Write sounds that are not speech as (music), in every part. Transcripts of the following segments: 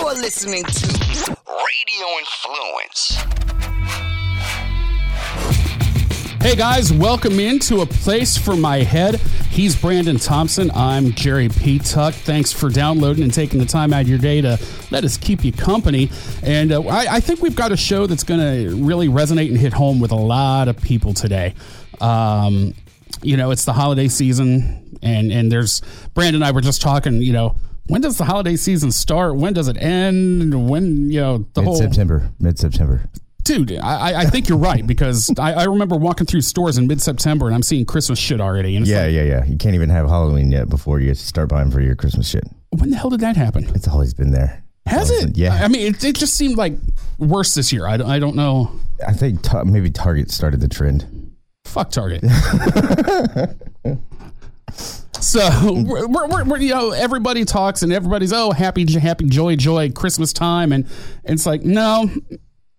You're listening to Radio Influence. Hey guys, welcome into a place for my head. He's Brandon Thompson. I'm Jerry Petuck. Thanks for downloading and taking the time out of your day to let us keep you company. And uh, I, I, think we've got a show that's going to really resonate and hit home with a lot of people today. Um, you know, it's the holiday season, and and there's Brandon and I were just talking. You know, when does the holiday season start? When does it end? When you know the mid whole September, mid September. Dude, I, I think you're right because (laughs) I, I remember walking through stores in mid September and I'm seeing Christmas shit already. And Yeah, like, yeah, yeah. You can't even have Halloween yet before you start buying for your Christmas shit. when the hell did that happen? It's always been there. Has it? Yeah. I mean, it, it just seemed like worse this year. I, don't- I don't know. I think ta- maybe Target started the trend. Fuck Target. (laughs) so we're, we're, we're, you know everybody talks and everybody's oh happy happy joy joy Christmas time and, and it's like no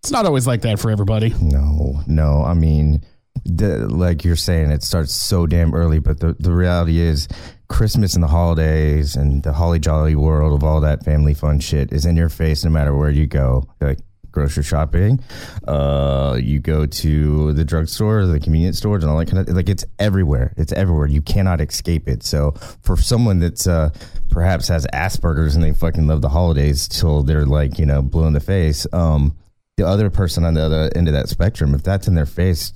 it's not always like that for everybody. No, no. I mean, the, like you're saying, it starts so damn early. But the, the reality is, Christmas and the holidays and the holly jolly world of all that family fun shit is in your face no matter where you go. Like grocery shopping, uh, you go to the drugstore, the convenience stores, and all that kind of like it's everywhere. It's everywhere. You cannot escape it. So for someone that's uh, perhaps has Asperger's and they fucking love the holidays till they're like you know blue in the face, um, the other person on the other end of that spectrum, if that's in their face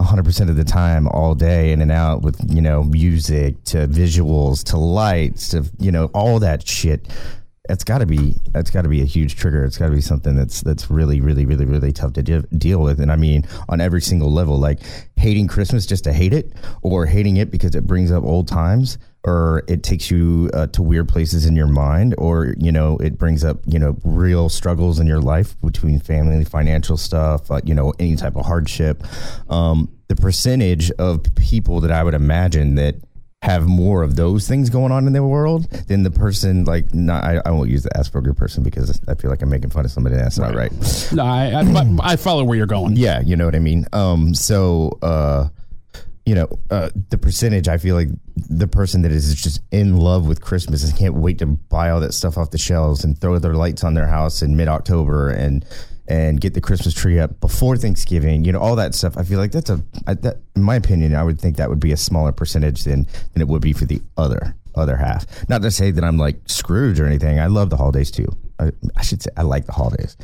100% of the time, all day, in and out with, you know, music to visuals to lights to, you know, all that shit, it's got to be, that's got to be a huge trigger. It's got to be something that's, that's really, really, really, really tough to de- deal with. And I mean, on every single level, like hating Christmas just to hate it or hating it because it brings up old times or it takes you uh, to weird places in your mind or you know it brings up you know real struggles in your life between family financial stuff uh, you know any type of hardship um, the percentage of people that i would imagine that have more of those things going on in their world than the person like not I, I won't use the asperger person because i feel like i'm making fun of somebody that's not right No, I, I, but (clears throat) I follow where you're going. yeah, you know what I mean. Um, so uh, you know, uh, the percentage I feel like the person that is just in love with Christmas and can't wait to buy all that stuff off the shelves and throw their lights on their house in mid October and and get the Christmas tree up before Thanksgiving. You know, all that stuff. I feel like that's a I, that, in my opinion, I would think that would be a smaller percentage than than it would be for the other other half. Not to say that I'm like Scrooge or anything. I love the holidays too. I, I should say I like the holidays.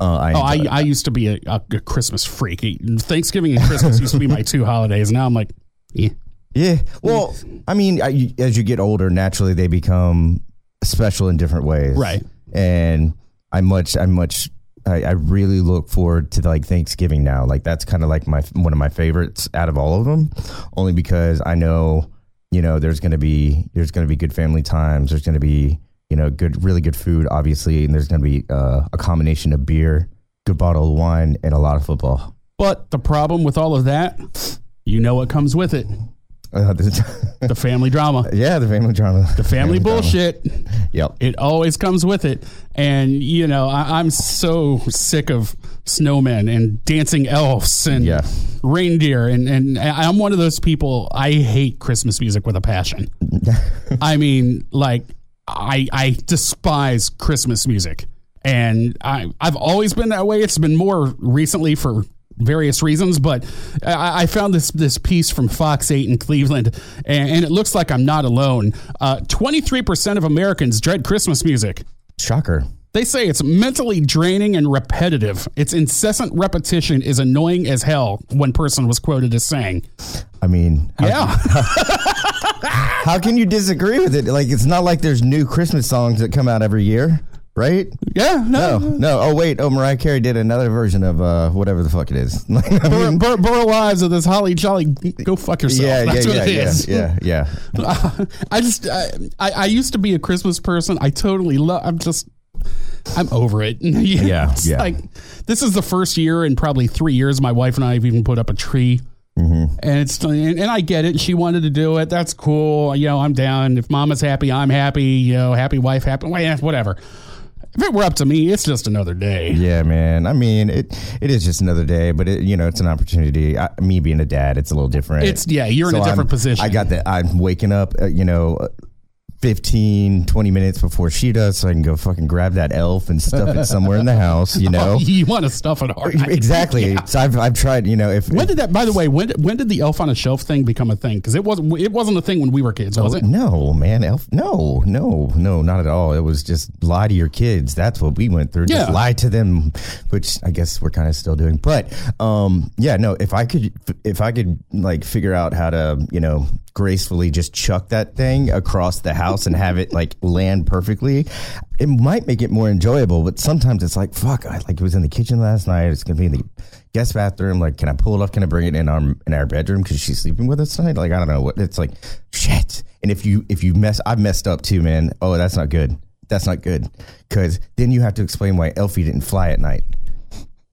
Uh, I, Oh, I, I used to be a, a, Christmas freak. Thanksgiving and Christmas used to be my (laughs) two holidays. Now I'm like, yeah. Yeah. Well, I mean, I, as you get older, naturally they become special in different ways. Right. And I'm much, I'm much, I, I really look forward to like Thanksgiving now. Like that's kind of like my one of my favorites out of all of them, only because I know, you know, there's gonna be there's gonna be good family times. There's gonna be you know good, really good food, obviously, and there's gonna be uh, a combination of beer, good bottle of wine, and a lot of football. But the problem with all of that, you know what comes with it Uh, (laughs) the family drama, yeah, the family drama. the family drama. bullshit. Yep. It always comes with it. And, you know, I, I'm so sick of snowmen and dancing elves and Yeah. reindeer. And, and I'm one of those people, I hate Christmas music with a passion. (laughs) I mean, like, I, I despise Christmas music. And I, I've always been that way. It's been more recently for various reasons, but I, I found this this piece from Fox 8 in Cleveland, and, and it looks like I'm not alone. Uh, 23% of Americans dread Christmas music. Shocker. They say it's mentally draining and repetitive. Its incessant repetition is annoying as hell, one person was quoted as saying. I mean, how, Yeah. (laughs) how can you disagree with it? Like, it's not like there's new Christmas songs that come out every year, right? yeah, No, no. no. Oh, wait. Oh, Mariah Carey did another version of uh, whatever the fuck it is. Like, (laughs) I Bur- Burl Ives of this holly jolly. Go fuck yourself. yeah, yeah, That's yeah, what it yeah, is. yeah, yeah. (laughs) I just I, I I used to be a Christmas person. I totally love. I'm just I'm over it. (laughs) yeah, Yeah, yeah. Like this is the first year in probably three years my wife and I have even put up a tree. Mm-hmm. And it's and, and I get it. She wanted to do it. That's cool. You know, I'm down. If mama's happy, I'm happy. You know, happy wife, happy. Yeah, whatever. If it were up to me, it's just another day. Yeah, man. I mean, it it is just another day, but it, you know, it's an opportunity. I, me being a dad, it's a little different. It's- yeah, you're in a different I'm- position. I got that. I'm waking up, uh, you know, uh, 15, 20 minutes before she does, so I can go fucking grab that elf and stuff it somewhere in the house. You (laughs) know, you want to stuff it hard. (laughs) exactly. So I've I've tried. You know, if When did that? By the way, when did, when did the elf on a shelf thing become a thing? Because it wasn't it wasn't a thing when we were kids, was it? No, man, elf. No, no, no, not at all. It was just lie to your kids. That's what we went through. Just lie to them, which I guess we're kind of still doing. But um, yeah, no. If I could, if I could, like, figure out how to, you know, gracefully just chuck that thing across the house and have it like land perfectly, it might make it more enjoyable. But sometimes it's like, fuck. I like it was in the kitchen last night. It's gonna be in the guest bathroom. Like, can I pull it off? Can I bring it in our in our bedroom because she's sleeping with us tonight? Like, I don't know what it's like. Shit. And if you if you mess, I've messed up too, man. Oh, that's not good. That's not good. Because then you have to explain why Elfie didn't fly at night.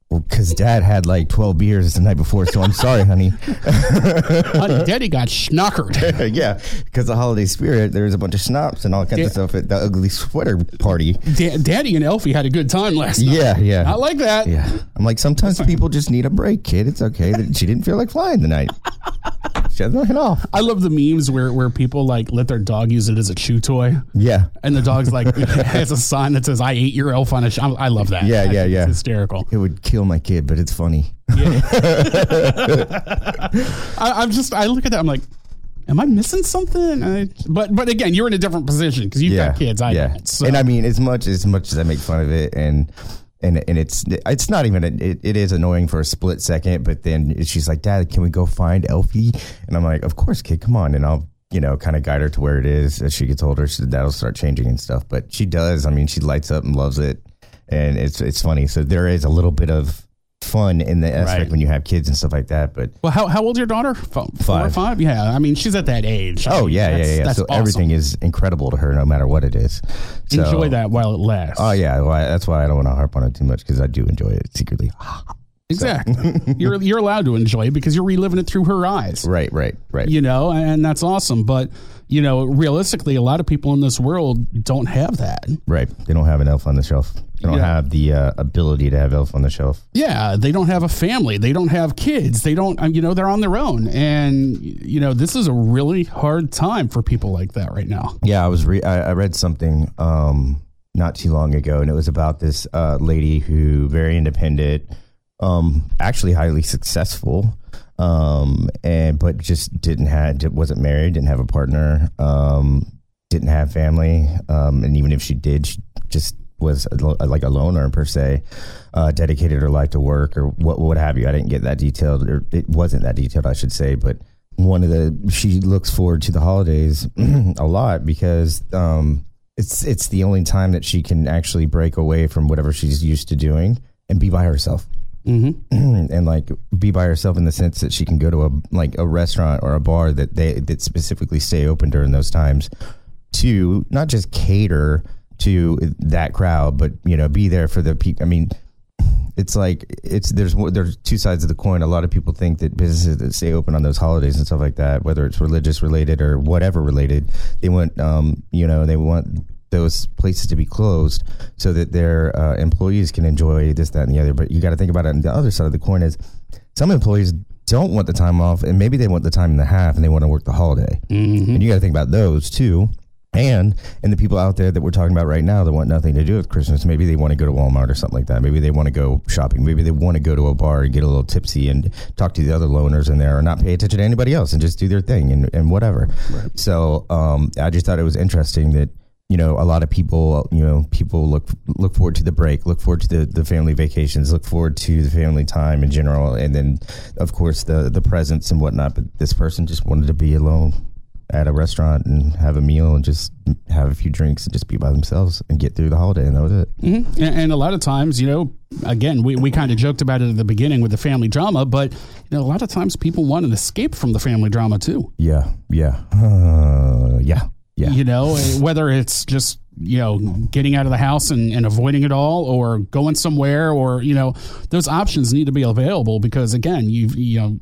Well, because Dad had like twelve beers the night before, so I'm sorry, honey. Honey, (laughs) Daddy got schnockered. (laughs) yeah, because the holiday spirit, there was a bunch of schnapps and all kinds Yeah. of stuff at the ugly sweater party. Da- Daddy and Elfie had a good time last night. Yeah, yeah. I like that. Yeah, I'm like sometimes people just need a break, kid. It's okay that she didn't feel like flying tonight. (laughs) (laughs) she has nothing off. I love the memes where, where people like let their dog use it as a chew toy, Yeah, and the dog's like (laughs) has a sign that says "I ate your elf on a." Sh-. I I love that. Yeah, I yeah, think yeah. It's hysterical. it would kill my kid, but it's funny. (laughs) I, I'm just I look at that. I'm like, am I missing something? I, but but again, you're in a different position because you've yeah, got kids. I yeah. don't. So. And I mean, as much as much as I make fun of it, and and and it's it's not even it, it is annoying for a split second, but then she's like, "Dad, can we go find Elfie?" And I'm like, "Of course, kid, come on." And I'll you know kind of guide her to where it is as she gets older. So that'll start changing and stuff. But she does. I mean, she lights up and loves it, and it's it's funny. So there is a little bit of fun in the aspect Right. when you have kids and stuff like that. But well, how how old's your daughter? Four, four or Five. five? Yeah. I mean, she's at that age. Oh yeah, yeah, that's- yeah. That's So awesome. everything is incredible to her, no matter what it is. So, Enjoy that while it lasts. Oh yeah, well, that's why I don't want to harp on it too much because I do enjoy it secretly. Exactly. you're you're allowed to enjoy it because you're reliving it through her eyes. Right, right, right. You know, and that's awesome. But you know, realistically, a lot of people in this world don't have that. Right. They don't have an elf on the shelf. They don't Yeah. have the uh, ability to have elf on the shelf. Yeah, they don't have a family. They don't have kids. They don't, um, you know, they're on their own. And, you know, this is a really hard time for people like that right now. Yeah, I was re- I, I read something um, not too long ago, and it was about this uh, lady who very independent, um, actually highly successful, um, and but just didn't have wasn't married, didn't have a partner, um, didn't have family, um, and even if she did, she just was like a loner per se. Uh, dedicated her life to work or what what have you. I didn't get that detailed, or it wasn't that detailed, I should say, but one of the she looks forward to the holidays (clears throat) a lot because um, it's it's the only time that she can actually break away from whatever she's used to doing and be by herself Mm-hmm. (clears throat) and like be by herself in the sense that she can go to a like a restaurant or a bar that they that specifically stay open during those times to not just cater to that crowd but you know be there for the people i mean it's like it's there's there's two sides of the coin. A lot of people think that businesses that stay open on those holidays and stuff like that, whether it's religious related or whatever related, they want um you know they want those places to be closed so that their uh, employees can enjoy this, that, and the other. But you got to think about it. And the other side of the coin is some employees don't want the time off, and maybe they want the time and a half, and they want to work the holiday. And you got to think about those too. And and the people out there that we're talking about right now that want nothing to do with Christmas, maybe they want to go to Walmart or something like that. Maybe they want to go shopping. Maybe they want to go to a bar and get a little tipsy and talk to the other loners in there, or not pay attention to anybody else and just do their thing and, and whatever. So um, I just thought it was interesting that you know a lot of people you know people look look forward to the break, look forward to the, the family vacations, look forward to the family time in general, and then of course the the presents and whatnot. But this person just wanted to be alone at a restaurant and have a meal and just have a few drinks and just be by themselves and get through the holiday and that was it. And, and a lot of times, you know, again, we, we kind of joked about it at the beginning with the family drama, but, you know, a lot of times people want an escape from the family drama too. Yeah, yeah, uh, (laughs) yeah, yeah. You know, whether it's just, you know, getting out of the house and, and avoiding it all or going somewhere or, you know, those options need to be available because, again, you you know,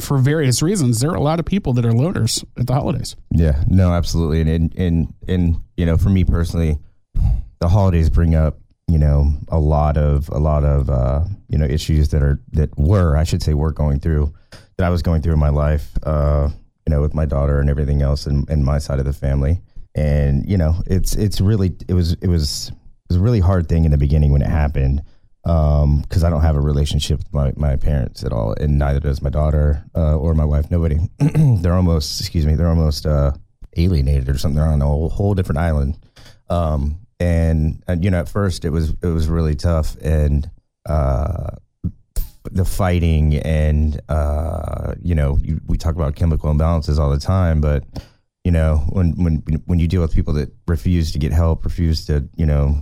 for various reasons, there are a lot of people that are loners at the holidays. Yeah, no, absolutely. And and and, and you know, for me personally, the holidays bring up you know a lot of a lot of uh, you know issues that are that were I should say were going through that I was going through in my life. Uh, you know, with my daughter and everything else, and, and my side of the family. and you know it's it's really it was it was it was a really hard thing in the beginning when it happened Um, because I don't have a relationship with my, my parents at all, and neither does my daughter uh, or my wife. Nobody. (clears throat) they're almost excuse me. They're almost uh, alienated or something. They're on a whole, whole different island. Um, and, and you know, at first it was it was really tough, and uh, the fighting, and uh, you know, you, we talk about chemical imbalances all the time, but you know, when when when you deal with people that refuse to get help, refuse to you know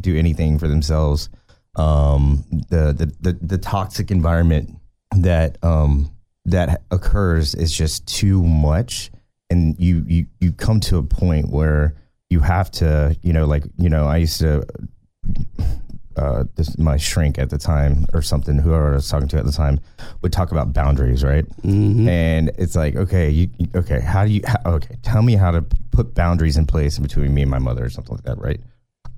do anything for themselves um, the, the the the toxic environment that um, that occurs is just too much, and you you you come to a point where you have to you know like you know I used to. Uh, this, my shrink at the time, or something, whoever I was talking to at the time, would talk about boundaries, right? Mm-hmm. And it's like, okay, you, okay, how do you, how, okay, tell me how to put boundaries in place between me and my mother, or something like that, right?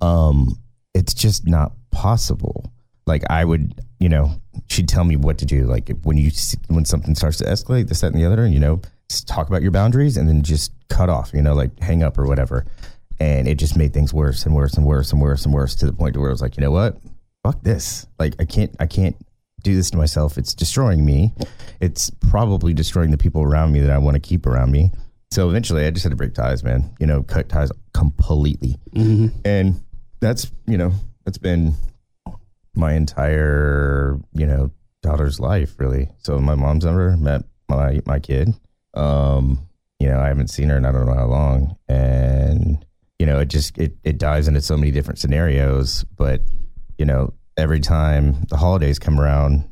Um, it's just not possible. Like I would, you know, she'd tell me what to do. Like when you when something starts to escalate, this, that, and the other, you know, talk about your boundaries and then just cut off. You know, like hang up or whatever. And it just made things worse and worse and worse and worse and worse to the point where I was like, you know what, fuck this. Like I can't, I can't do this to myself. It's destroying me. It's probably destroying the people around me that I want to keep around me. So eventually, I just had to break ties, man. You know, cut ties completely. Mm-hmm. And that's you know that's been my entire you know daughter's life really so my mom's never met my my kid um you know i haven't seen her in i don't know how long and you know it just it, it dives into so many different scenarios but you know every time the holidays come around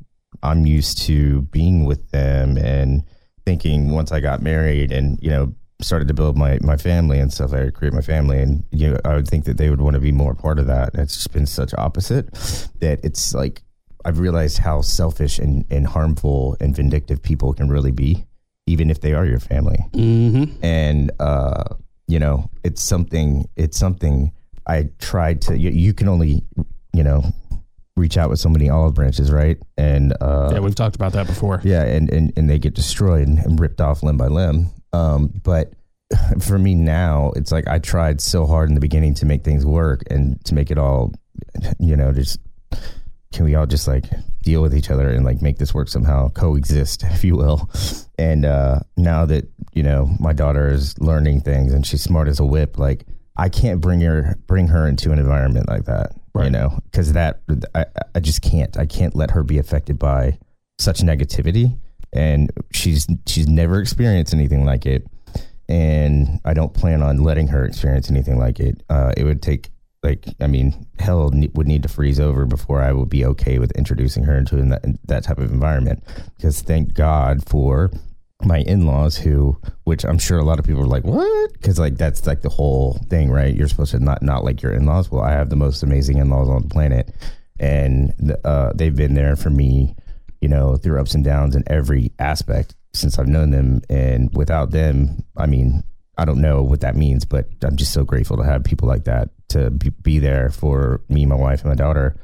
i'm used to being with them and thinking once i got married and you know started to build my my family and stuff. I would create my family, and you know, I would think that they would want to be more part of that. And it's just been such opposite that it's like I've realized how selfish and, and harmful and vindictive people can really be, even if they are your family. Mm-hmm. And uh, you know, it's something. It's something I tried to. You, you can only, you know, reach out with so many olive branches, right? And uh, yeah, we've talked about that before. Yeah, and and, and they get destroyed and ripped off limb by limb. Um, but (laughs) for me now, it's like I tried so hard in the beginning to make things work and to make it all, you know, just can we all just like deal with each other and like make this work somehow, coexist, (laughs) if you will. And uh, now that you know my daughter is learning things and she's smart as a whip, like I can't bring her bring her into an environment like that, right. you know, because that I, I just can't. I can't let her be affected by such negativity and she's she's never experienced anything like it and i don't plan on letting her experience anything like it uh, it would take like i mean hell would need to freeze over before i would be okay with introducing her into that, that type of environment. Because thank god for my in-laws who which i'm sure a lot of people are like what? Because like that's like the whole thing right? You're supposed to not not like your in-laws. Well i have the most amazing in-laws on the planet. And uh, they've been there for me you know, through ups and downs in every aspect since I've known them. And without them, I mean, I don't know what that means, but I'm just so grateful to have people like that to be, there for me, my wife, and my daughter,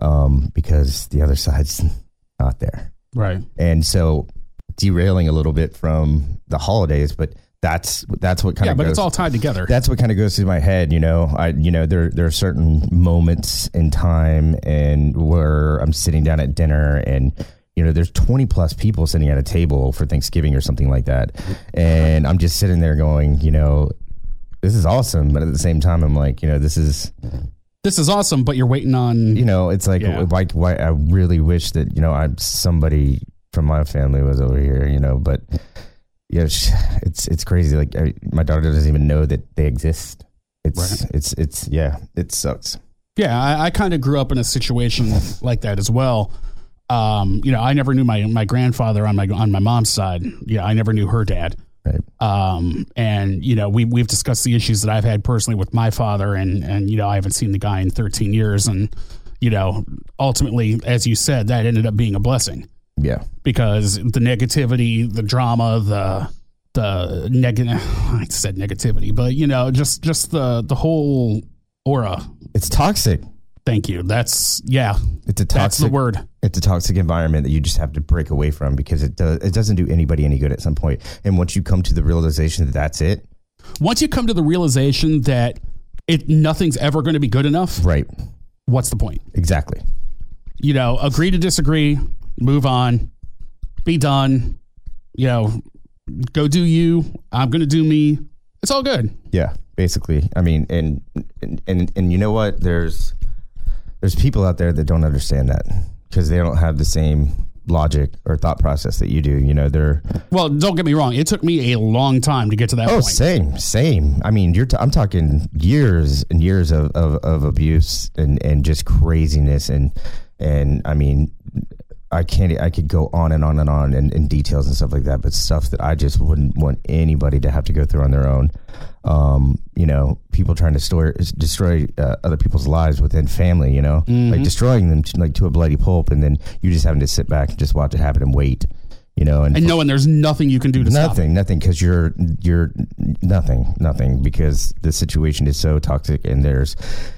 um, because the other side's (laughs) not there. Right. And so derailing a little bit from the holidays, but that's that's what kind yeah, of but goes, it's all tied together. That's what kind of goes through my head, you know. I you know there there are certain moments in time and where I'm sitting down at dinner and you know, there's 20 plus people sitting at a table for Thanksgiving or something like that. And I'm just sitting there going, you know, this is awesome. But at the same time, I'm like, you know, this is. This is awesome, but you're waiting on. You know, it's like, yeah. why, why, I really wish that, you know, I'm somebody from my family was over here, you know, but yeah, it's, it's crazy. Like I, my daughter doesn't even know that they exist. It's, it's, it's, yeah, it sucks. Yeah. I, I kind of grew up in a situation like that as well um, you know, I never knew my my grandfather on my on my mom's side. Yeah, I never knew her dad. Um, and you know, we we've discussed the issues that I've had personally with my father, and and you know, I haven't seen the guy in 13 years, and you know, ultimately, as you said, that ended up being a blessing. Yeah. Because the negativity, the drama, the the negative, (sighs) I said negativity, but you know, just just the the whole aura. It's toxic. Thank you. That's yeah. It's a toxic. That's the word. It's a toxic environment that you just have to break away from because it does. It doesn't do anybody any good at some point. And once you come to the realization that that's it, once you come to the realization that it nothing's ever going to be good enough, Right. what's the point? Exactly. You know, agree to disagree, move on, be done. You know, go do you. I'm going to do me. It's all good. Yeah, basically. I mean, and and and, and you know what? There's there's people out there that don't understand that because they don't have the same logic or thought process that you do. You know, they're Well, don't get me wrong. It took me a long time to get to that oh, point. same, same. I mean, you're t- I'm talking years and years of, of, of abuse and and just craziness and and I mean. I can't. I could go on and on and on in, in details and stuff like that, but stuff that I just wouldn't want anybody to have to go through on their own. Um, you know, people trying to store, destroy uh, other people's lives within family. You know, like destroying them to, like to a bloody pulp, and then you just having to sit back and just watch it happen and wait. You know, and, And knowing there's nothing you can do to stop nothing, nothing, because you're you're nothing, nothing, because the situation is so toxic, and there's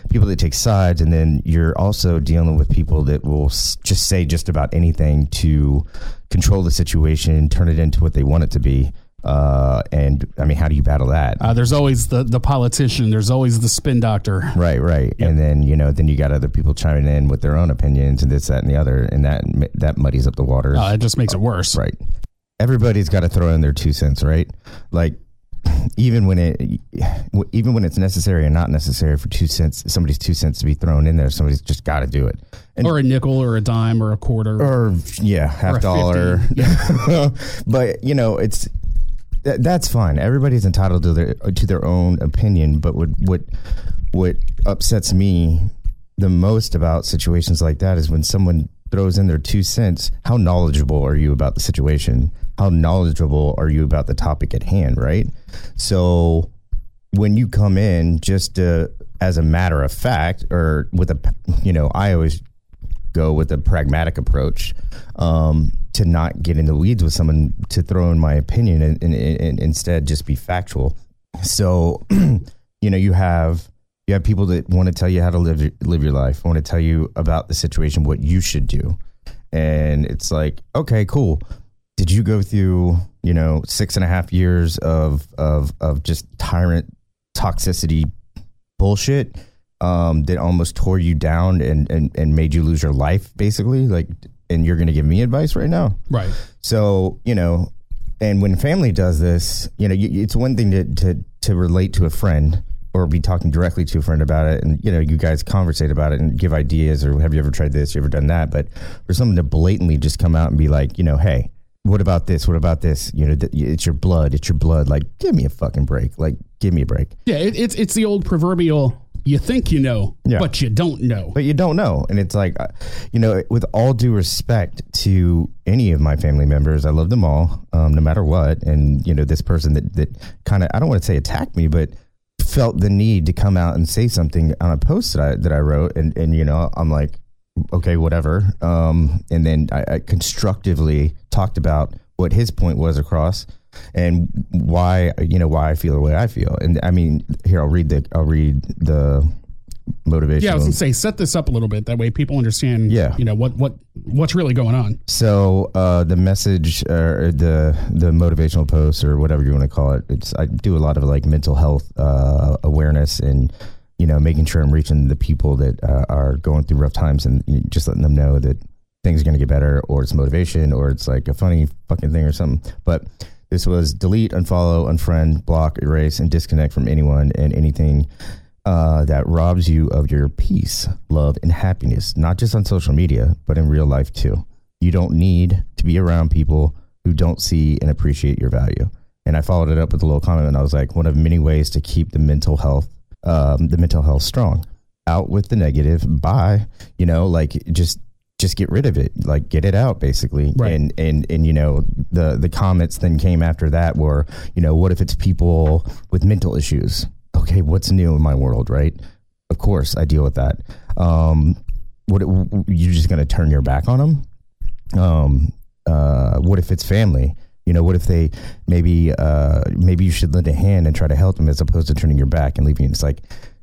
people that take sides, and then you're also dealing with people that will just say just about anything to control the situation, and turn it into what they want it to be. Uh, and I mean, how do you battle that? Uh, there's always the, the politician. There's always the spin doctor. Right, right, and then you know, then you got other people chiming in with their own opinions and this, that, and the other, and that that muddies up the waters. Uh, it just makes it worse. Right. Everybody's got to throw in their two cents, right? Like (clears throat) even when it even when it's necessary and not necessary for two cents somebody's two cents to be thrown in there somebody's just got to do it and Or a nickel or a dime or a quarter. or yeah half a dollar (laughs) but you know it's that, that's fine. Everybody's entitled to their to their own opinion but what what what upsets me the most about situations like that is when someone throws in their two cents how knowledgeable are you about the situation? How knowledgeable are you about the topic at hand right? So when you come in just uh, as a matter of fact or with a you know i always go with a pragmatic approach um, to not get in the weeds with someone to throw in my opinion and, and, and instead just be factual. So (clears throat) you know you have you have people that want to tell you how to live live your life want to tell you about the situation what you should do. And it's like okay cool. Did you go through you know six and a half years of of of just tyrant toxicity bullshit um, that almost tore you down and, and and made you lose your life basically like and you're gonna give me advice right now. Right. so you know and when family does this you know you, it's one thing to, to to relate to a friend or be talking directly to a friend about it and you know you guys conversate about it and give ideas or have you ever tried this you ever done that? But for someone to blatantly just come out and be like you know hey what about this? What about this? You know th- it's your blood. It's your blood. Like give me a fucking break. Like give me a break. Yeah, it, it's it's the old proverbial. You think you know, Yeah. but you don't know. but you don't know. And it's like uh, you know with all due respect to any of my family members i love them all um, no matter what. And you know this person that, that kind of i don't want to say attacked me but felt the need to come out and say something on a post that i that i wrote. And and you know i'm like okay whatever. Um, and then I, I constructively talked about what his point was across and why you know why i feel the way i feel and i mean here i'll read the i'll read the motivation Yeah, I was gonna say set this up a little bit. That way, people understand. Yeah. you know what what what's really going on. So uh, the message or the the motivational post or whatever you want to call it, it's I do a lot of like mental health uh, awareness and you know making sure I'm reaching the people that uh, are going through rough times and just letting them know that things are going to get better or it's motivation or it's like a funny fucking thing or something. But this was delete, unfollow, unfriend, block, erase, and disconnect from anyone and anything uh, that robs you of your peace, love, and happiness, not just on social media, but in real life too. You don't need to be around people who don't see and appreciate your value. And I followed it up with a little comment, and I was like, one of many ways to keep the mental health, um, the mental health strong. Out with the negative. Bye. You know, like just just get rid of it like get it out basically. Right. and and and you know the the comments then came after that were you know what if it's people with mental issues? Okay what's new in my world right? Of course i deal with that. Um what you're just going to turn your back on them um uh what if it's family? You know what if they maybe uh maybe you should lend a hand and try to help them as opposed to turning your back and leaving. It's like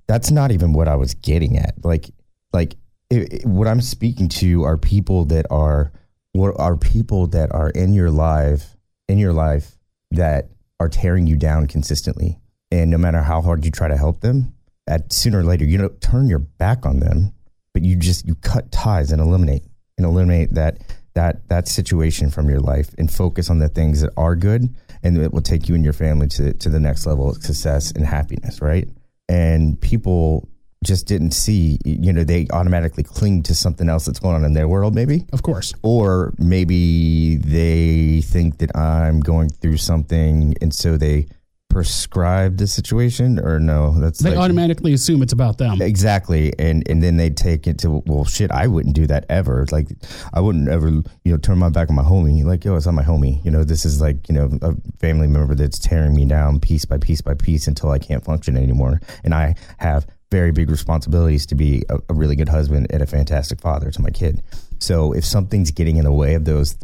that's not even what i was getting at. Like like it, it- what i'm speaking to are people that are what are people that are in your life in your life that are tearing you down consistently and no matter how hard you try to help them, at sooner or later you don't turn your back on them, but you just you cut ties and eliminate and eliminate that that that situation from your life and focus on the things that are good and it will take you and your family to to the next level of success and happiness, right? And people just didn't see, you know, they automatically cling to something else that's going on in their world, maybe Of course. or maybe they think that I'm going through something, and so they prescribe the situation. Or no, that's They like- automatically assume it's about them. exactly, and and then they take it to well, shit. I wouldn't do that ever. Like I wouldn't ever, you know, turn my back on my homie. Like yo, it's not my homie. You know, this is like you know a family member that's tearing me down piece by piece by piece until I can't function anymore, and I have very big responsibilities to be a, a really good husband and a fantastic father to my kid. So if something's getting in the way of those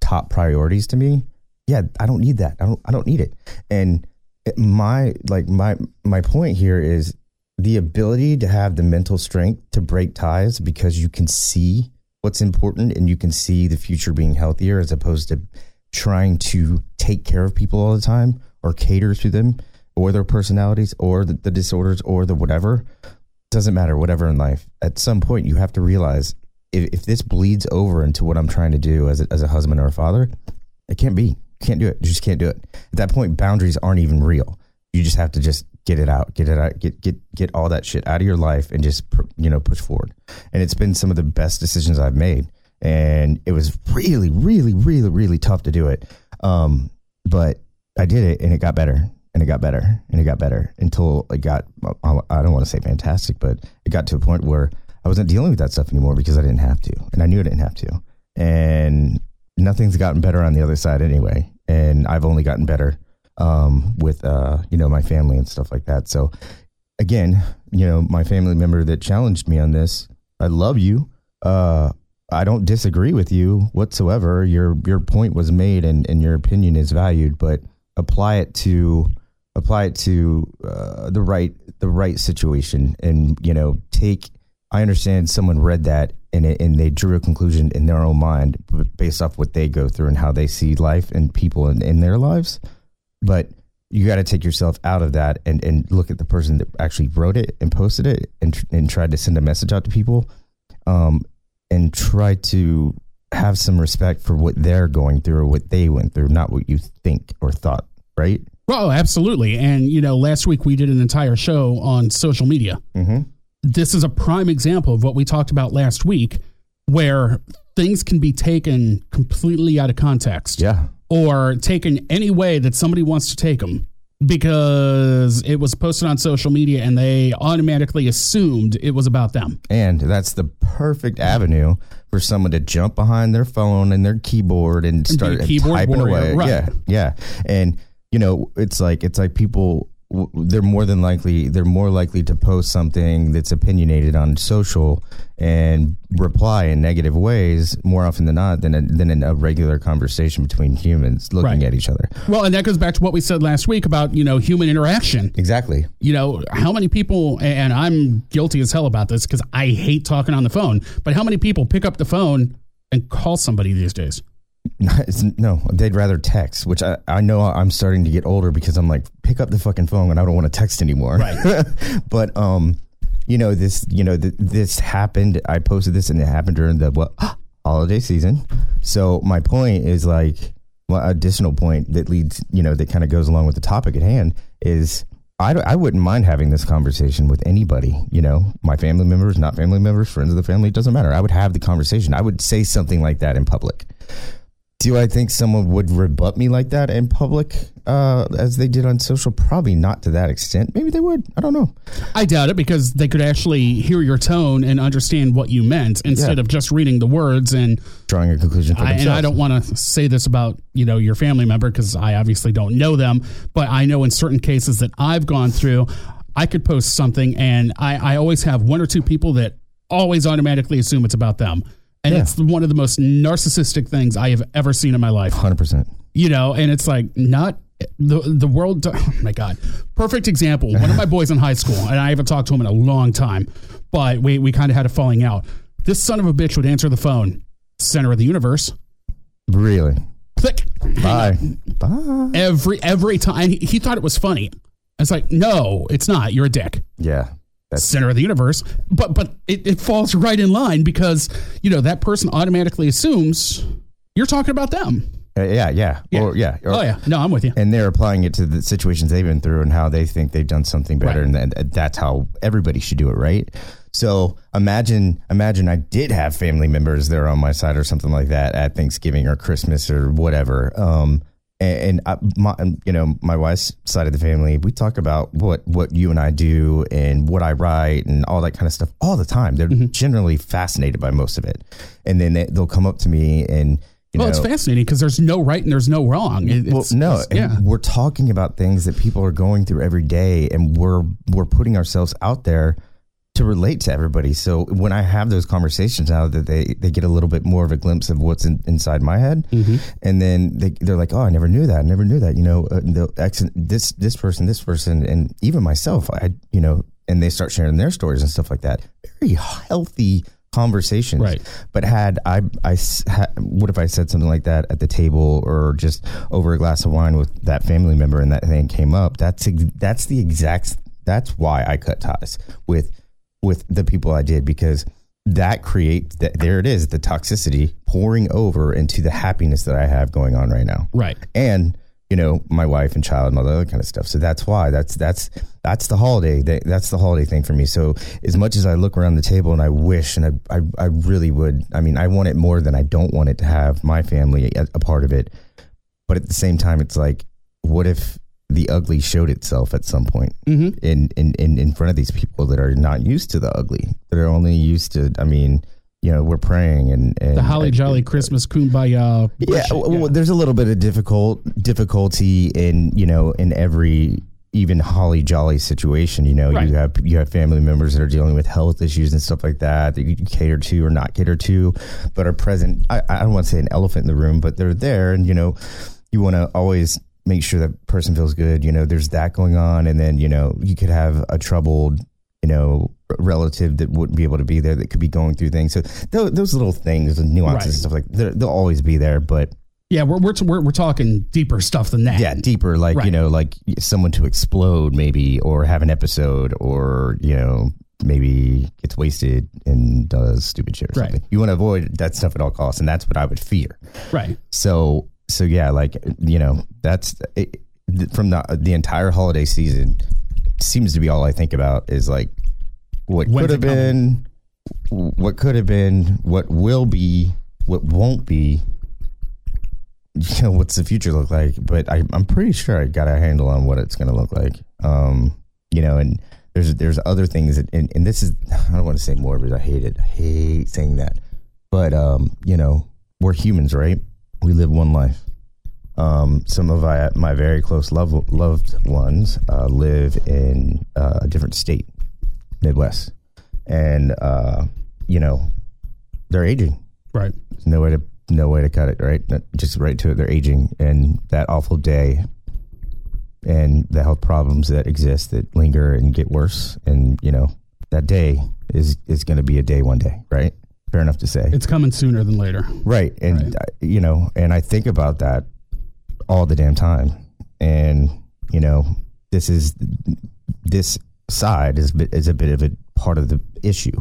top priorities to me, yeah, I don't need that. I don't I don't need it. And my like my my point here is the ability to have the mental strength to break ties because you can see what's important and you can see the future being healthier as opposed to trying to take care of people all the time or cater to them or their personalities or the, the disorders or the whatever doesn't matter whatever in life. At some point you have to realize if, if this bleeds over into what i'm trying to do as a, as a husband or a father it can't be. Can't do it. You just can't do it. At that point boundaries aren't even real. You just have to just get it out get it out get get get all that shit out of your life and just you know push forward. And it's been some of the best decisions i've made. And it was really really really really tough to do it. Um but i did it and it got better and it got better and it got better until it got i don't want to say fantastic but it got to a point where i wasn't dealing with that stuff anymore because i didn't have to and i knew i didn't have to. And nothing's gotten better on the other side anyway and i've only gotten better um, with uh, you know my family and stuff like that. So again you know my family member that challenged me on this i love you. Uh, i don't disagree with you whatsoever. Your your point was made and, and your opinion is valued but apply it to apply it to uh, the right the right situation and you know take i understand someone read that and it, and they drew a conclusion in their own mind based off what they go through and how they see life and people in, in their lives but you got to take yourself out of that and, and look at the person that actually wrote it and posted it and, and tried to send a message out to people um, and try to have some respect for what they're going through or what they went through, not what you think or thought, right? Oh, absolutely. And, you know, last week we did an entire show on social media. Mm-hmm. This is a prime example of what we talked about last week, where things can be taken completely out of context Yeah. or taken any way that somebody wants to take them because it was posted on social media and they automatically assumed it was about them. And that's the perfect avenue for someone to jump behind their phone and their keyboard and be start keyboard typing warrior, away. right. Yeah, yeah. And you know, it's like it's like people they're more than likely they're more likely to post something that's opinionated on social and reply in negative ways more often than not than a, than in a regular conversation between humans looking Right. at each other. Well, and that goes back to what we said last week about, you know, human interaction. Exactly. you know, how many people, and I'm guilty as hell about this because I hate talking on the phone, but how many people pick up the phone and call somebody these days? (laughs) It's, no, they'd rather text, which I, I know I'm starting to get older because I'm like, pick up the fucking phone and I don't want to text anymore. Right. (laughs) but, um, you know, this, you know, th- this happened. I posted this and it happened during the what, (gasps) holiday season. So my point is like, well, additional point that leads, you know, that kind of goes along with the topic at hand is I, I wouldn't mind having this conversation with anybody, you know, my family members, not family members, friends of the family, it doesn't matter. I would have the conversation. I would say something like that in public. Do I think someone would rebut me like that in public uh, as they did on social? Probably not to that extent. Maybe they would. I don't know. I doubt it because they could actually hear your tone and understand what you meant instead Yeah. of just reading the words. And Drawing a conclusion I, and. I don't want to say this about you know your family member because I obviously don't know them, but I know in certain cases that I've gone through, I could post something and I, I always have one or two people that always automatically assume it's about them. And Yeah. it's one of the most narcissistic things I have ever seen in my life. 100%. you know, and it's like not the the world. Oh my god, perfect example. One of my boys in high school, and I haven't talked to him in a long time, but we we kind of had a falling out. This son of a bitch would answer the phone, center of the universe, Really. click, Bye. Bye. every every time. He, he thought it was funny. It's like, no, it's not. You're a dick. Yeah. That's Center of the universe. But but it, it falls right in line because, you know, that person automatically assumes you're talking about them. uh, yeah, yeah. Yeah. Or yeah. Or- oh yeah. No, I'm with you. And they're applying it to the situations they've been through and how they think they've done something better, Right. and then that's how everybody should do it, right? So imagine, imagine I did have family members there on my side or something like that at Thanksgiving or Christmas or whatever. Um, and, and I, my, you know, my wife's side of the family, we talk about what what you and I do and what I write and all that kind of stuff all the time. They're Mm-hmm. generally fascinated by most of it, and then they, they'll come up to me and. You Well, know, it's fascinating because there's no right and there's no wrong. Well, no, yeah. we're talking about things that people are going through every day, and we're we're putting ourselves out there to relate to everybody. So when I have those conversations now, that they they get a little bit more of a glimpse of what's in, inside my head, Mm-hmm. and then they they're like, "Oh, I never knew that. I never knew that." You know, uh, the ex, this this person, this person, and even myself. I you know, and they start sharing their stories and stuff like that. Very healthy conversations, Right. but had I ha, what if I said something like that at the table or just over a glass of wine with that family member and that thing came up? That's that's the exact. That's why I cut ties with with the people I did because that creates that. There it is, the toxicity pouring over into the happiness that I have going on right now right. and you know my wife and child and all that other kind of stuff so that's why that's that's that's the holiday that, that's the holiday thing for me so as much as i look around the table and i wish and i i, I really would i mean i want it more than i don't want it to have my family a, a part of it but at the same time it's like what if the ugly showed itself at some point Mm-hmm. in, in in in front of these people that are not used to the ugly They're only used to i mean you know we're praying and, and The holly jolly Christmas kumbaya. yeah, well, well, there's a little bit of difficult difficulty in you know in every even holly jolly situation. You know, Right. you have you have family members that are dealing with health issues and stuff like that that you cater to or not cater to, but are present. I, I don't want to say an elephant in the room, but they're there, and you know, you want to always make sure that person feels good. You know, there's that going on, and then you know you could have a troubled you know relative that wouldn't be able to be there that could be going through things. So those, those little things and nuances Right. and stuff like they'll always be there, but Yeah, we're, we're we're we're talking deeper stuff than that. yeah, deeper, like you know, like someone to explode maybe, or have an episode, or you know, maybe gets wasted and does stupid shit or Right. something. You want to avoid that stuff at all costs, and that's what I would fear. Right. So, so yeah, like you know, that's it, from the the entire holiday season. Seems to be all I think about is like what When's could have been, what could have been, what will be, what won't be. (laughs) You know, what's the future look like? But I, I'm pretty sure I got a handle on what it's going to look like. Um, you know, and there's there's other things, that, and, and this is (sighs) I don't want to say more because I hate it. I hate saying that. But um, you know, we're humans, right? We live one life. Um, some of my, my very close love, loved ones uh, live in uh, a different state, Midwest, and uh, you know they're aging. Right. There's no way to no way to cut it. Right, just right to it. They're aging, and that awful day, and the health problems that exist that linger and get worse, and you know that day is is going to be a day one day. Right, fair enough to say. It's coming sooner than later. Right. And, uh, you know, and I think about that all the damn time. And, you know, this is, this side is, is a bit of a part of the issue.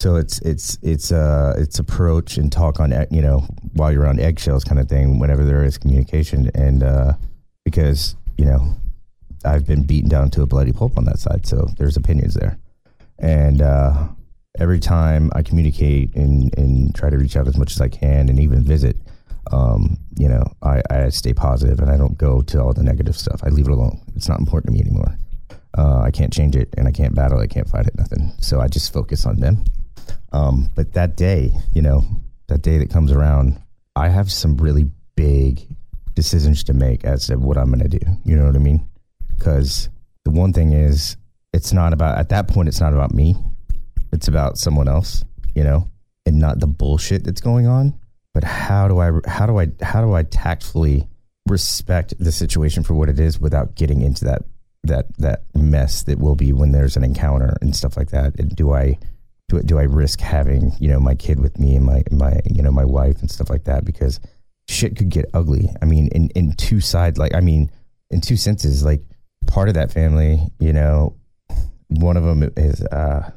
So it's, it's, it's, uh, it's approach and talk on, you know, while you're on eggshells kind of thing, whenever there is communication. And, uh, because, you know, I've been beaten down to a bloody pulp on that side. So there's opinions there. And, uh, every time I communicate and, and try to reach out as much as I can and even visit, um, you know, I, I stay positive and I don't go to all the negative stuff. I leave it alone. It's not important to me anymore. Uh, I can't change it and I can't battle. I can't fight it. Nothing. So I just focus on them. Um, but that day, you know, that day that comes around, I have some really big decisions to make as to what I'm going to do. You know what I mean? Because the one thing is, it's not about, at that point, it's not about me. It's about someone else, you know, and not the bullshit that's going on. But how do I, how do I, how do I tactfully respect the situation for what it is without getting into that, that, that mess that will be when there's an encounter and stuff like that? And do I, do, do I risk having, you know, my kid with me and my, my, you know, my wife and stuff like that? Because shit could get ugly. I mean, in, in two sides, like, I mean, in two senses, like part of that family, you know, one of them is uh,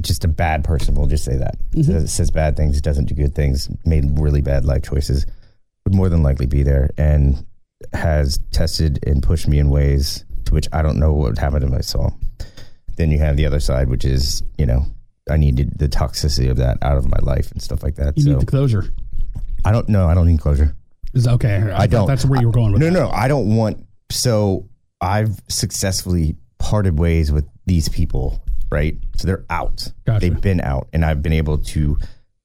just a bad person. We'll just say that mm-hmm. says, says bad things, doesn't do good things, made really bad life choices. Would more than likely be there, and has tested and pushed me in ways to which I don't know what would happen if I saw. Then you have the other side, which is you know I needed the toxicity of that out of my life and stuff like that. You so need the closure. I don't know. I don't need closure. Is okay. I, I don't. That's where you were going with No, that. no, I don't want. So I've successfully parted ways with these people, right? So they're out. Gotcha. They've been out, and I've been able to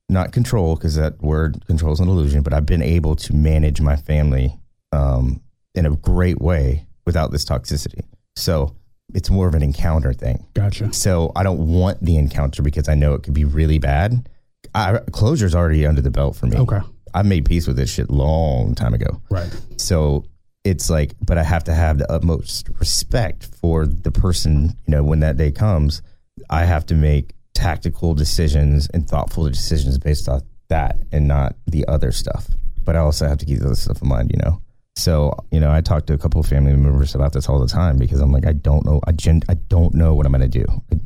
not control because that word control is an illusion, but I've been able to manage my family um, in a great way without this toxicity. So it's more of an encounter thing. Gotcha. So I don't want the encounter because I know it could be really bad. I, closure's already under the belt for me. Okay. I made peace with this shit long time ago. Right. So it's like, but I have to have the utmost respect for the person, you know, when that day comes, I have to make tactical decisions and thoughtful decisions based off that and not the other stuff. But I also have to keep the other stuff in mind, you know. So, you know, I talk to a couple of family members about this all the time because I'm like, I don't know, I gen- I don't know what I'm going to do,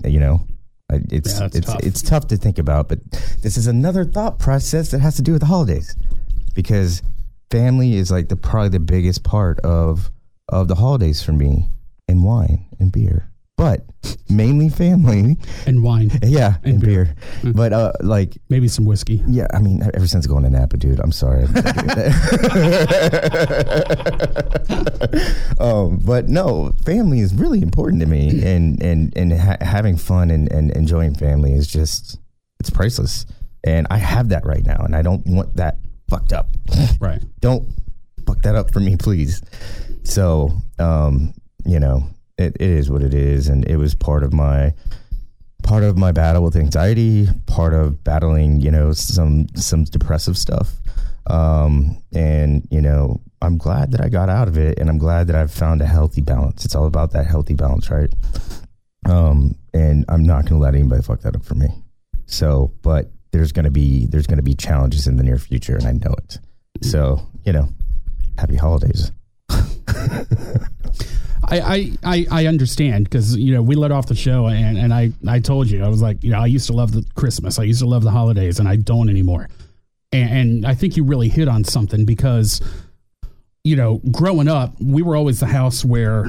you know. It's Yeah, it's tough. it's tough to think about, but this is another thought process that has to do with the holidays because family is like the probably the biggest part of of the holidays for me and wine and beer but mainly family And wine. yeah and, And beer, beer. but uh like Maybe some whiskey. yeah i mean ever since going to napa dude i'm sorry (laughs) um but no family is really important to me and and and ha- having fun and, and enjoying family is just it's priceless and i have that right now and i don't want that fucked up (laughs) Right. don't fuck that up for me, please. So, um, you know, it, it is what it is, and it was part of my part of my battle with anxiety, part of battling, you know, some some depressive stuff. Um, and you know, I'm glad that I got out of it, and I'm glad that I've found a healthy balance. It's all about that healthy balance, right? Um, and I'm not going to let anybody fuck that up for me. So, but there's going to be there's going to be challenges in the near future, and I know it. So, you know, happy holidays. (laughs) I, I, I, understand because you know we let off the show and, and I, I told you I was like you know I used to love the Christmas I used to love the holidays and I don't anymore and, and I think you really hit on something because you know growing up we were always the house where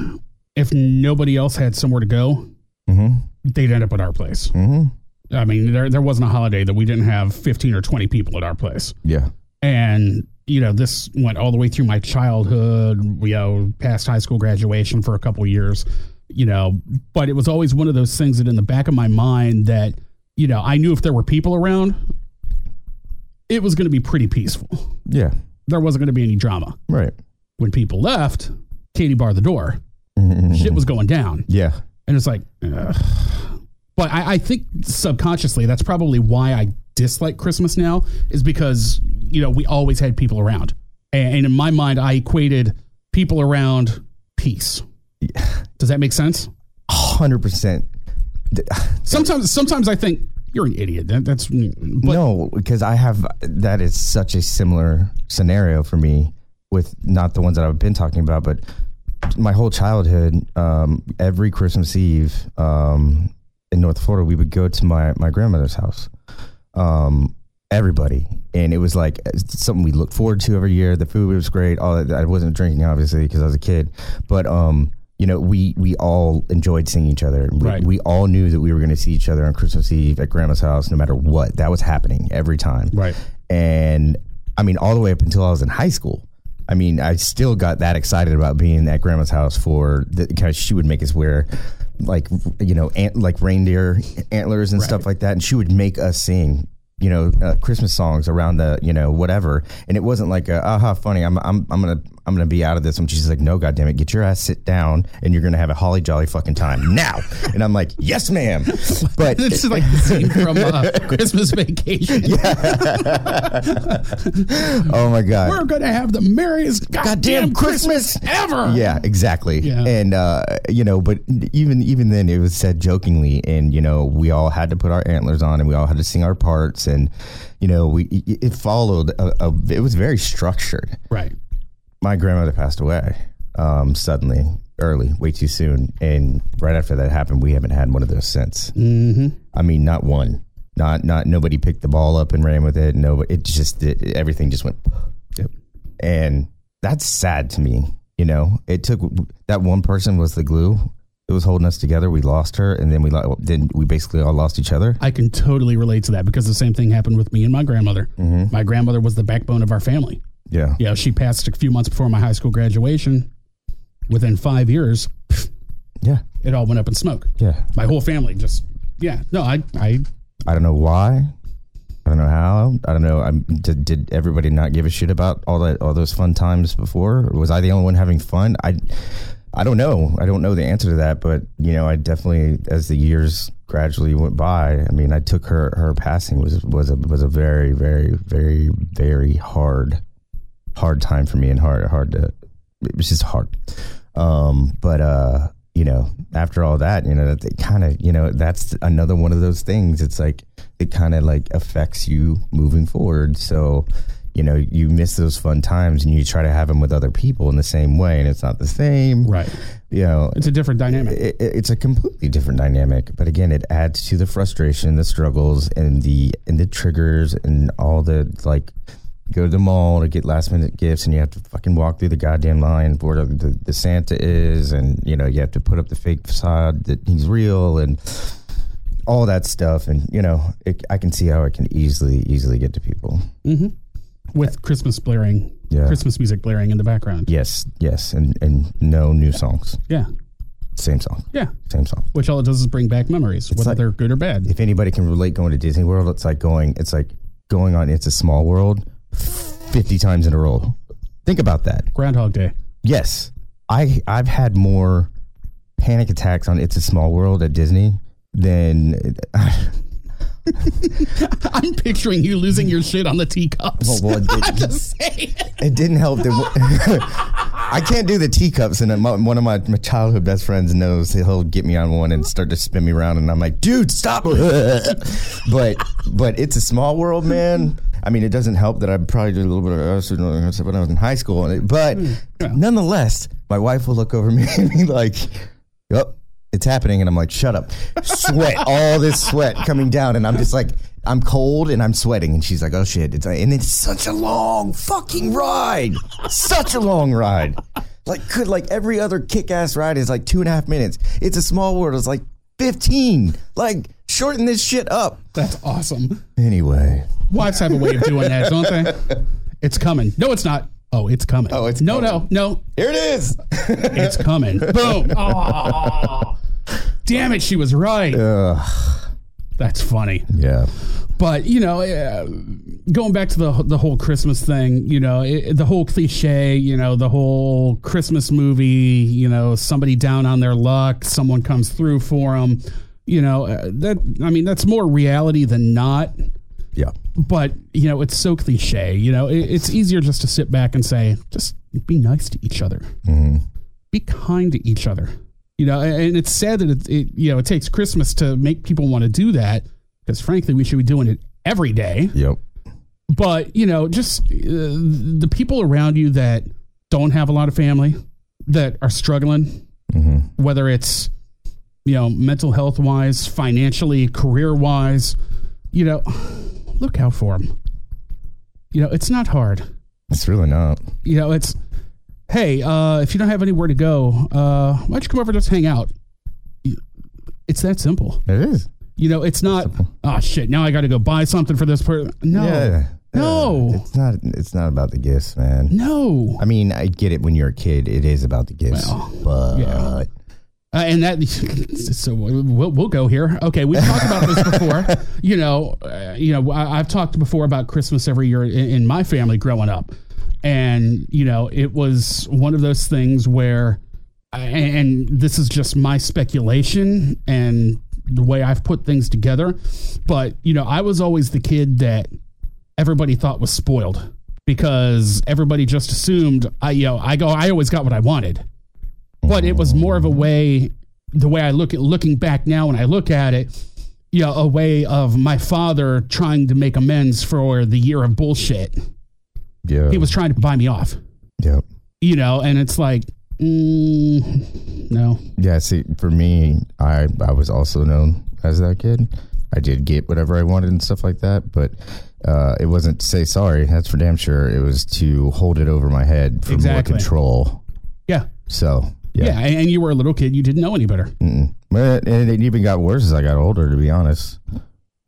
if nobody else had somewhere to go Mm-hmm. they'd end up at our place Mm-hmm. I mean there there wasn't a holiday that we didn't have fifteen or twenty people at our place Yeah. and you know this went all the way through my childhood you know past high school graduation for a couple years you know but it was always one of those things that in the back of my mind that you know i knew if there were people around it was going to be pretty peaceful Yeah. there wasn't going to be any drama Right. when people left katie barred the door Mhm. shit was going down Yeah. and it's like ugh. but I, I think subconsciously that's probably why i dislike christmas now is because you know we always had people around and, in my mind i equated people around peace does that make sense Hundred percent. sometimes sometimes i think you're an idiot that, that's No, because I have that is such a similar scenario for me with not the ones that I've been talking about, but my whole childhood, um, every Christmas Eve um, in North Florida, we would go to my my grandmother's house. Um, everybody, and it was like something we looked forward to every year. The food was great. All that, I wasn't drinking obviously because I was a kid, but um, you know, we we all enjoyed seeing each other. We, Right. we all knew that we were going to see each other on Christmas Eve at grandma's house, no matter what. That was happening every time. right And I mean, all the way up until I was in high school. I mean, I still got that excited about being at grandma's house for the because she would make us wear like you know ant, like reindeer antlers and Right. stuff like that, and she would make us sing you know uh, Christmas songs around the you know whatever, and it wasn't like a, aha funny I'm I'm I'm gonna I'm gonna be out of this. And she's like, no, goddamn it, get your ass sit down, and you're gonna have a holly jolly fucking time now. (laughs) And I'm like, yes, ma'am. (laughs) But this is like the scene from uh, (laughs) christmas vacation Yeah. oh my god, we're gonna have the merriest goddamn, christmas, ever Yeah, exactly. Yeah. And uh, you know, but even even then, it was said jokingly, and you know, we all had to put our antlers on, and we all had to sing our parts, and you know, we it it followed. A, a, it was very structured. right My grandmother passed away um, suddenly early, way too soon. And right after that happened, we haven't had one of those since. Mm-hmm. I mean, not one. Not not nobody picked the ball up and ran with it. No, it just it, everything just went. (sniffs) Yep. And that's sad to me. You know, it took that one person was the glue. that was holding us together. We lost her, and then we then we basically all lost each other. I can totally relate to that because the same thing happened with me and my grandmother. Mm-hmm. My grandmother was the backbone of our family. Yeah. Know, she passed a few months before my high school graduation. Within five years, Yeah. it all went up in smoke. Yeah. My whole family just, yeah. No, I, I, I don't know why. I don't know how. I don't know. I'm, did, did everybody not give a shit about all that all those fun times before? Was I the only one having fun? I I don't know. I don't know the answer to that, but you know, I definitely as the years gradually went by, I mean, I took her her passing was was a was a very very very very hard hard time for me and hard hard to it was just hard. Um but uh you know, after all that, you know, that it kind of, you know, that's another one of those things. It's like it kind of like affects you moving forward. So, you know, you miss those fun times and you try to have them with other people in the same way, and it's not the same. right. You know, It's a different dynamic. it, it- it's a completely different dynamic. But again, it adds to the frustration, the struggles, and the and the triggers, and all the like. Go to the mall to get last minute gifts, and you have to fucking walk through the goddamn line where the, the, Santa is, and you know you have to put up the fake facade that he's real, and all that stuff. And you know, it, I can see how it can easily easily get to people. Mm-hmm. with Christmas blaring, Yeah. Christmas music blaring in the background. Yes, yes, and and no new songs, Yeah. same song, Yeah. same song. Which all it does is bring back memories, whether like- they're good or bad. if anybody can relate going to Disney World, it's like going it's like going on It's a Small World fifty times in a row. Think about that. Groundhog Day. Yes. I I've had more panic attacks on It's a Small World at Disney than (laughs) I'm picturing you losing your shit on the teacups. well, well, it, (laughs) I'm just saying. it didn't help that (laughs) I can't do the teacups and one of my, my childhood best friends knows he'll get me on one and start to spin me around and I'm like dude stop but but it's a small world man I mean it doesn't help that I probably did a little bit of when I was in high school. And it- but hmm. (clears throat) nonetheless my wife will look over me (laughs) and be like yep it's happening. And I'm like shut up. Sweat (laughs) all this sweat coming down. And I'm just like I'm cold and I'm sweating. And she's like oh shit it's and it's such a long fucking ride. Such a long ride. Like could like every other kick-ass ride is like two and a half minutes. It's a small world. It's like 15 like shorten this shit up That's awesome. anyway Wives have a way of doing that, don't they? It's coming. No, it's not. Oh, it's coming. Oh, it's no, coming. no, no. here it is It's coming. (laughs) Boom. Oh, damn it, she was right. That's funny. yeah But you know, uh, going back to the the whole Christmas thing, you know, it, the whole cliche, you know, the whole Christmas movie, you know, somebody down on their luck, someone comes through for them. You know, uh, that I mean, that's more reality than not. yeah But you know, it's so cliche. You know, it, it's easier just to sit back and say, just be nice to each other, be kind to each other. You know, and it's sad that it, it you know it takes Christmas to make people want to do that because frankly, we should be doing it every day. yep But you know, just uh, the people around you that don't have a lot of family that are struggling, whether it's you know mental health wise, financially, career wise, you know, look out for them. You know, it's not hard. it's really not You know, it's hey, uh, if you don't have anywhere to go, uh, why don't you come over and just hang out? It's that simple. it is You know, it's not. Oh shit! Now I got to go buy something for this person. No, yeah no, Uh, it's not it's not about the gifts man no. I mean, I get it when you're a kid. It is about the gifts, Well, but yeah. Uh, and that (laughs) so we'll, we'll go here. Okay, we've talked about this before. (laughs) you know, uh, you know, I, I've talked before about Christmas every year in, in my family growing up, and you know, it was one of those things where, and this is just my speculation and the way I've put things together, but you know, I was always the kid that everybody thought was spoiled because everybody just assumed I, you know, I go, I always got what I wanted but it was more of a way the way I look at looking back now when I look at it, you know, a way of my father trying to make amends for the year of bullshit. yeah, He was trying to buy me off, Yep. you know, and it's like, Mm, no. Yeah, see, for me, I I was also known as that kid. I did get whatever I wanted and stuff like that, but uh, it wasn't to say sorry. That's for damn sure. It was to hold it over my head for Exactly. more control. Yeah. So Yeah. yeah, and, and you were a little kid. You didn't know any better. Mm-mm. But and it even got worse as I got older, to be honest.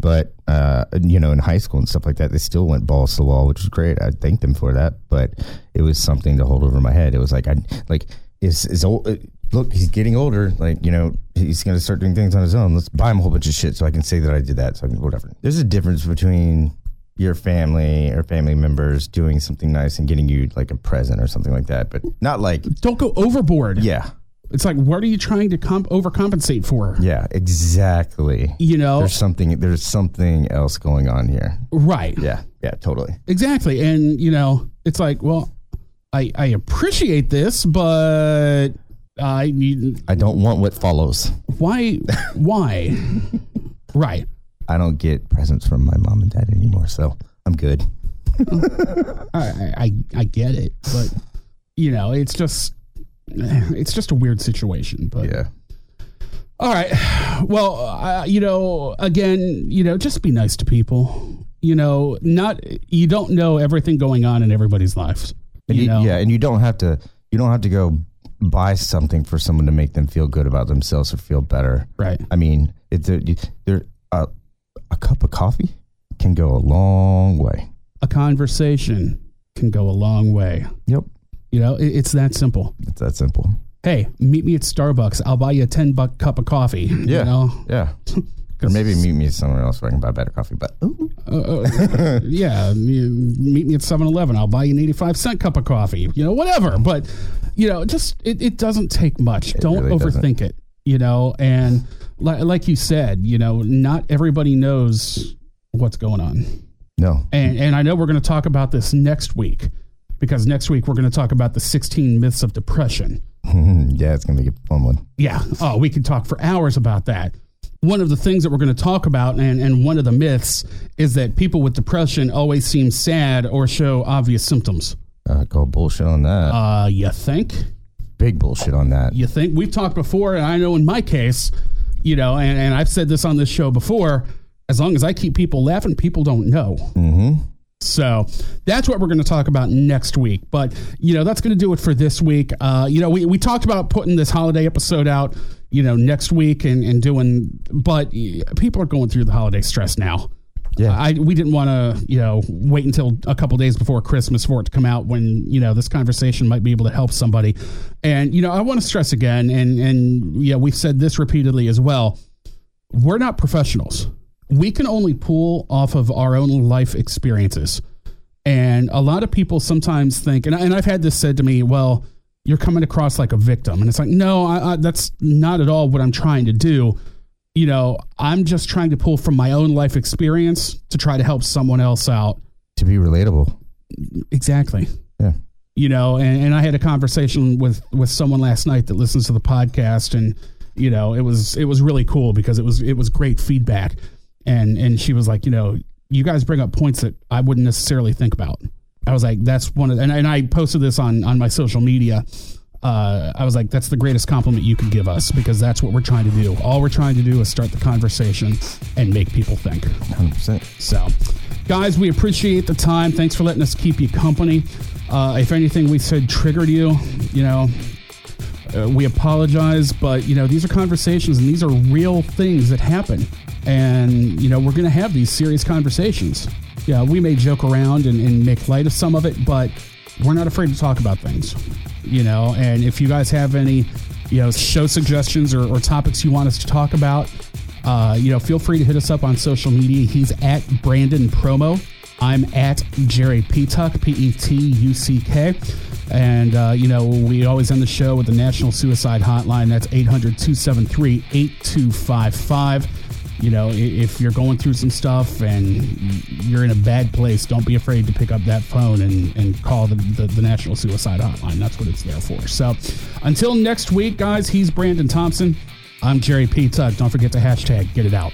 But uh, you know, in high school and stuff like that, they still went balls to the wall, which was great. I thank them for that. But it was something to hold over my head. It was like I like is is old. uh, Look, he's getting older. Like you know, he's going to start doing things on his own. Let's buy him a whole bunch of shit so I can say that I did that. So I can whatever. There's a difference between your family or family members doing something nice and getting you like a present or something like that, but not like Don't go overboard. yeah, It's like, what are you trying to comp- overcompensate for? yeah, exactly. You know, there's something there's something else going on here. right? Yeah, yeah, totally. Exactly. And you know, it's like, well, I I appreciate this, but I need I don't want what follows. why why (laughs) right. I don't get presents from my mom and dad anymore, so I'm good. (laughs) I, I I get it, but you know, it's just it's just a weird situation. But Yeah. all right, well, uh, you know, again, you know, just be nice to people. You know, not you don't know everything going on in everybody's lives. And You you- know, yeah, and you don't have to you don't have to go buy something for someone to make them feel good about themselves or feel better. right. I mean, it's a, you- there uh, a cup of coffee can go a long way. A conversation can go a long way. Yep, You know, it, it's that simple. it's that simple. Hey, meet me at Starbucks. I'll buy you a ten buck cup of coffee. Yeah. You know, Yeah. (laughs) Or maybe meet me somewhere else where I can buy better coffee. But uh, uh, (laughs) yeah, meet me at 7-Eleven. I'll buy you an eighty-five cent cup of coffee. You know, whatever. But you know, just it, it doesn't take much. Don't really doesn't. overthink it. You know, and li- like you said, you know, not everybody knows what's going on. no, And and I know we're going to talk about this next week because next week we're going to talk about the sixteen myths of depression. (laughs) yeah, it's gonna be a fun one. Yeah. Oh, we could talk for hours about that. One of the things that we're going to talk about, and, and one of the myths, is that people with depression always seem sad or show obvious symptoms. Uh, call bullshit on that. Uh, you think? Big bullshit on that. You think? We've talked before, and I know in my case, you know, and, and I've said this on this show before as long as I keep people laughing, people don't know. Mm-hmm. So that's what we're going to talk about next week. But, you know, that's going to do it for this week. Uh, you know, we, we talked about putting this holiday episode out, you know, next week and, and doing, but people are going through the holiday stress now. Yeah. I, we didn't want to, you know, wait until a couple days before Christmas for it to come out when, you know, this conversation might be able to help somebody. And, you know, I want to stress again, and, and, yeah, we've said this repeatedly as well. We're not professionals. We can only pull off of our own life experiences. And a lot of people sometimes think, and, I, and I've had this said to me, well, you're coming across like a victim. And it's like, no, I, I, that's not at all what I'm trying to do. You know, I'm just trying to pull from my own life experience to try to help someone else out. To be relatable. Exactly. Yeah. You know, and, and I had a conversation with with someone last night that listens to the podcast, and you know, it was it was really cool because it was it was great feedback, and and she was like, you know, you guys bring up points that I wouldn't necessarily think about. I was like, that's one of, and, and I posted this on on my social media. Uh, I was like, that's the greatest compliment you could give us because that's what we're trying to do. All we're trying to do is start the conversation and make people think. 100%. So, guys, we appreciate the time. Thanks for letting us keep you company. Uh, if anything we said triggered you, you know, uh, we apologize, but you know these are conversations and these are real things that happen, and you know we're going to have these serious conversations. Yeah, we may joke around and, and make light of some of it, but we're not afraid to talk about things. You know, and if you guys have any, you know, show suggestions or, or topics you want us to talk about, uh, you know, feel free to hit us up on social media. He's at Brandon Promo. I'm at Jerry Petuck, P E T U C K. And, uh, you know, we always end the show with the National Suicide Hotline. That's 800 273 8255. You know, if you're going through some stuff and you're in a bad place, don't be afraid to pick up that phone and, and call the, the, the National Suicide Hotline. That's what it's there for. So until next week, guys, he's Brandon Thompson. I'm Jerry Petuck. Don't forget to hashtag get it out.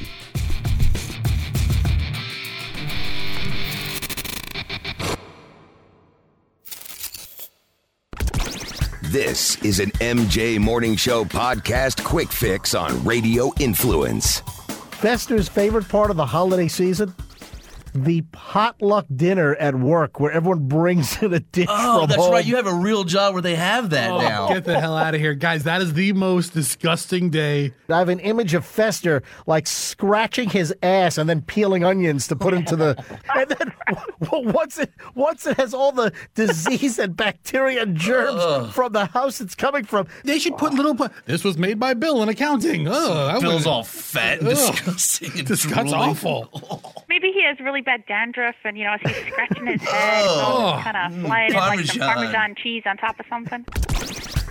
This is an MJ Morning Show podcast quick fix on Radio Influence. Fester's favorite part of the holiday season? The potluck dinner at work where everyone brings (laughs) in a dish Oh, from that's home. right. You have a real job where they have that oh, now. Get the hell out of here, guys! That is the most disgusting day. I have an image of Fester like scratching his ass and then peeling onions to put into the. (laughs) and then w- once it once it has all the disease and bacteria and germs from the house it's coming from, They should put little. This was made by Bill in accounting. Oh, I Bill's all fat and Ugh. disgusting. And This that's awful. (laughs) Maybe he has really bad dandruff, and you know, he's scratching his (laughs) head, it's all Oh. kind of mm, flying in like some Parmesan. Parmesan cheese on top of something.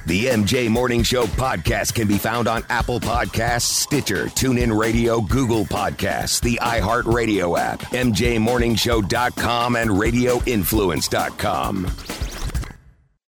The MJ Morning Show podcast can be found on Apple Podcasts, Stitcher, TuneIn Radio, Google Podcasts, the iHeartRadio app, MJMorningshow.com, and RadioInfluence.com.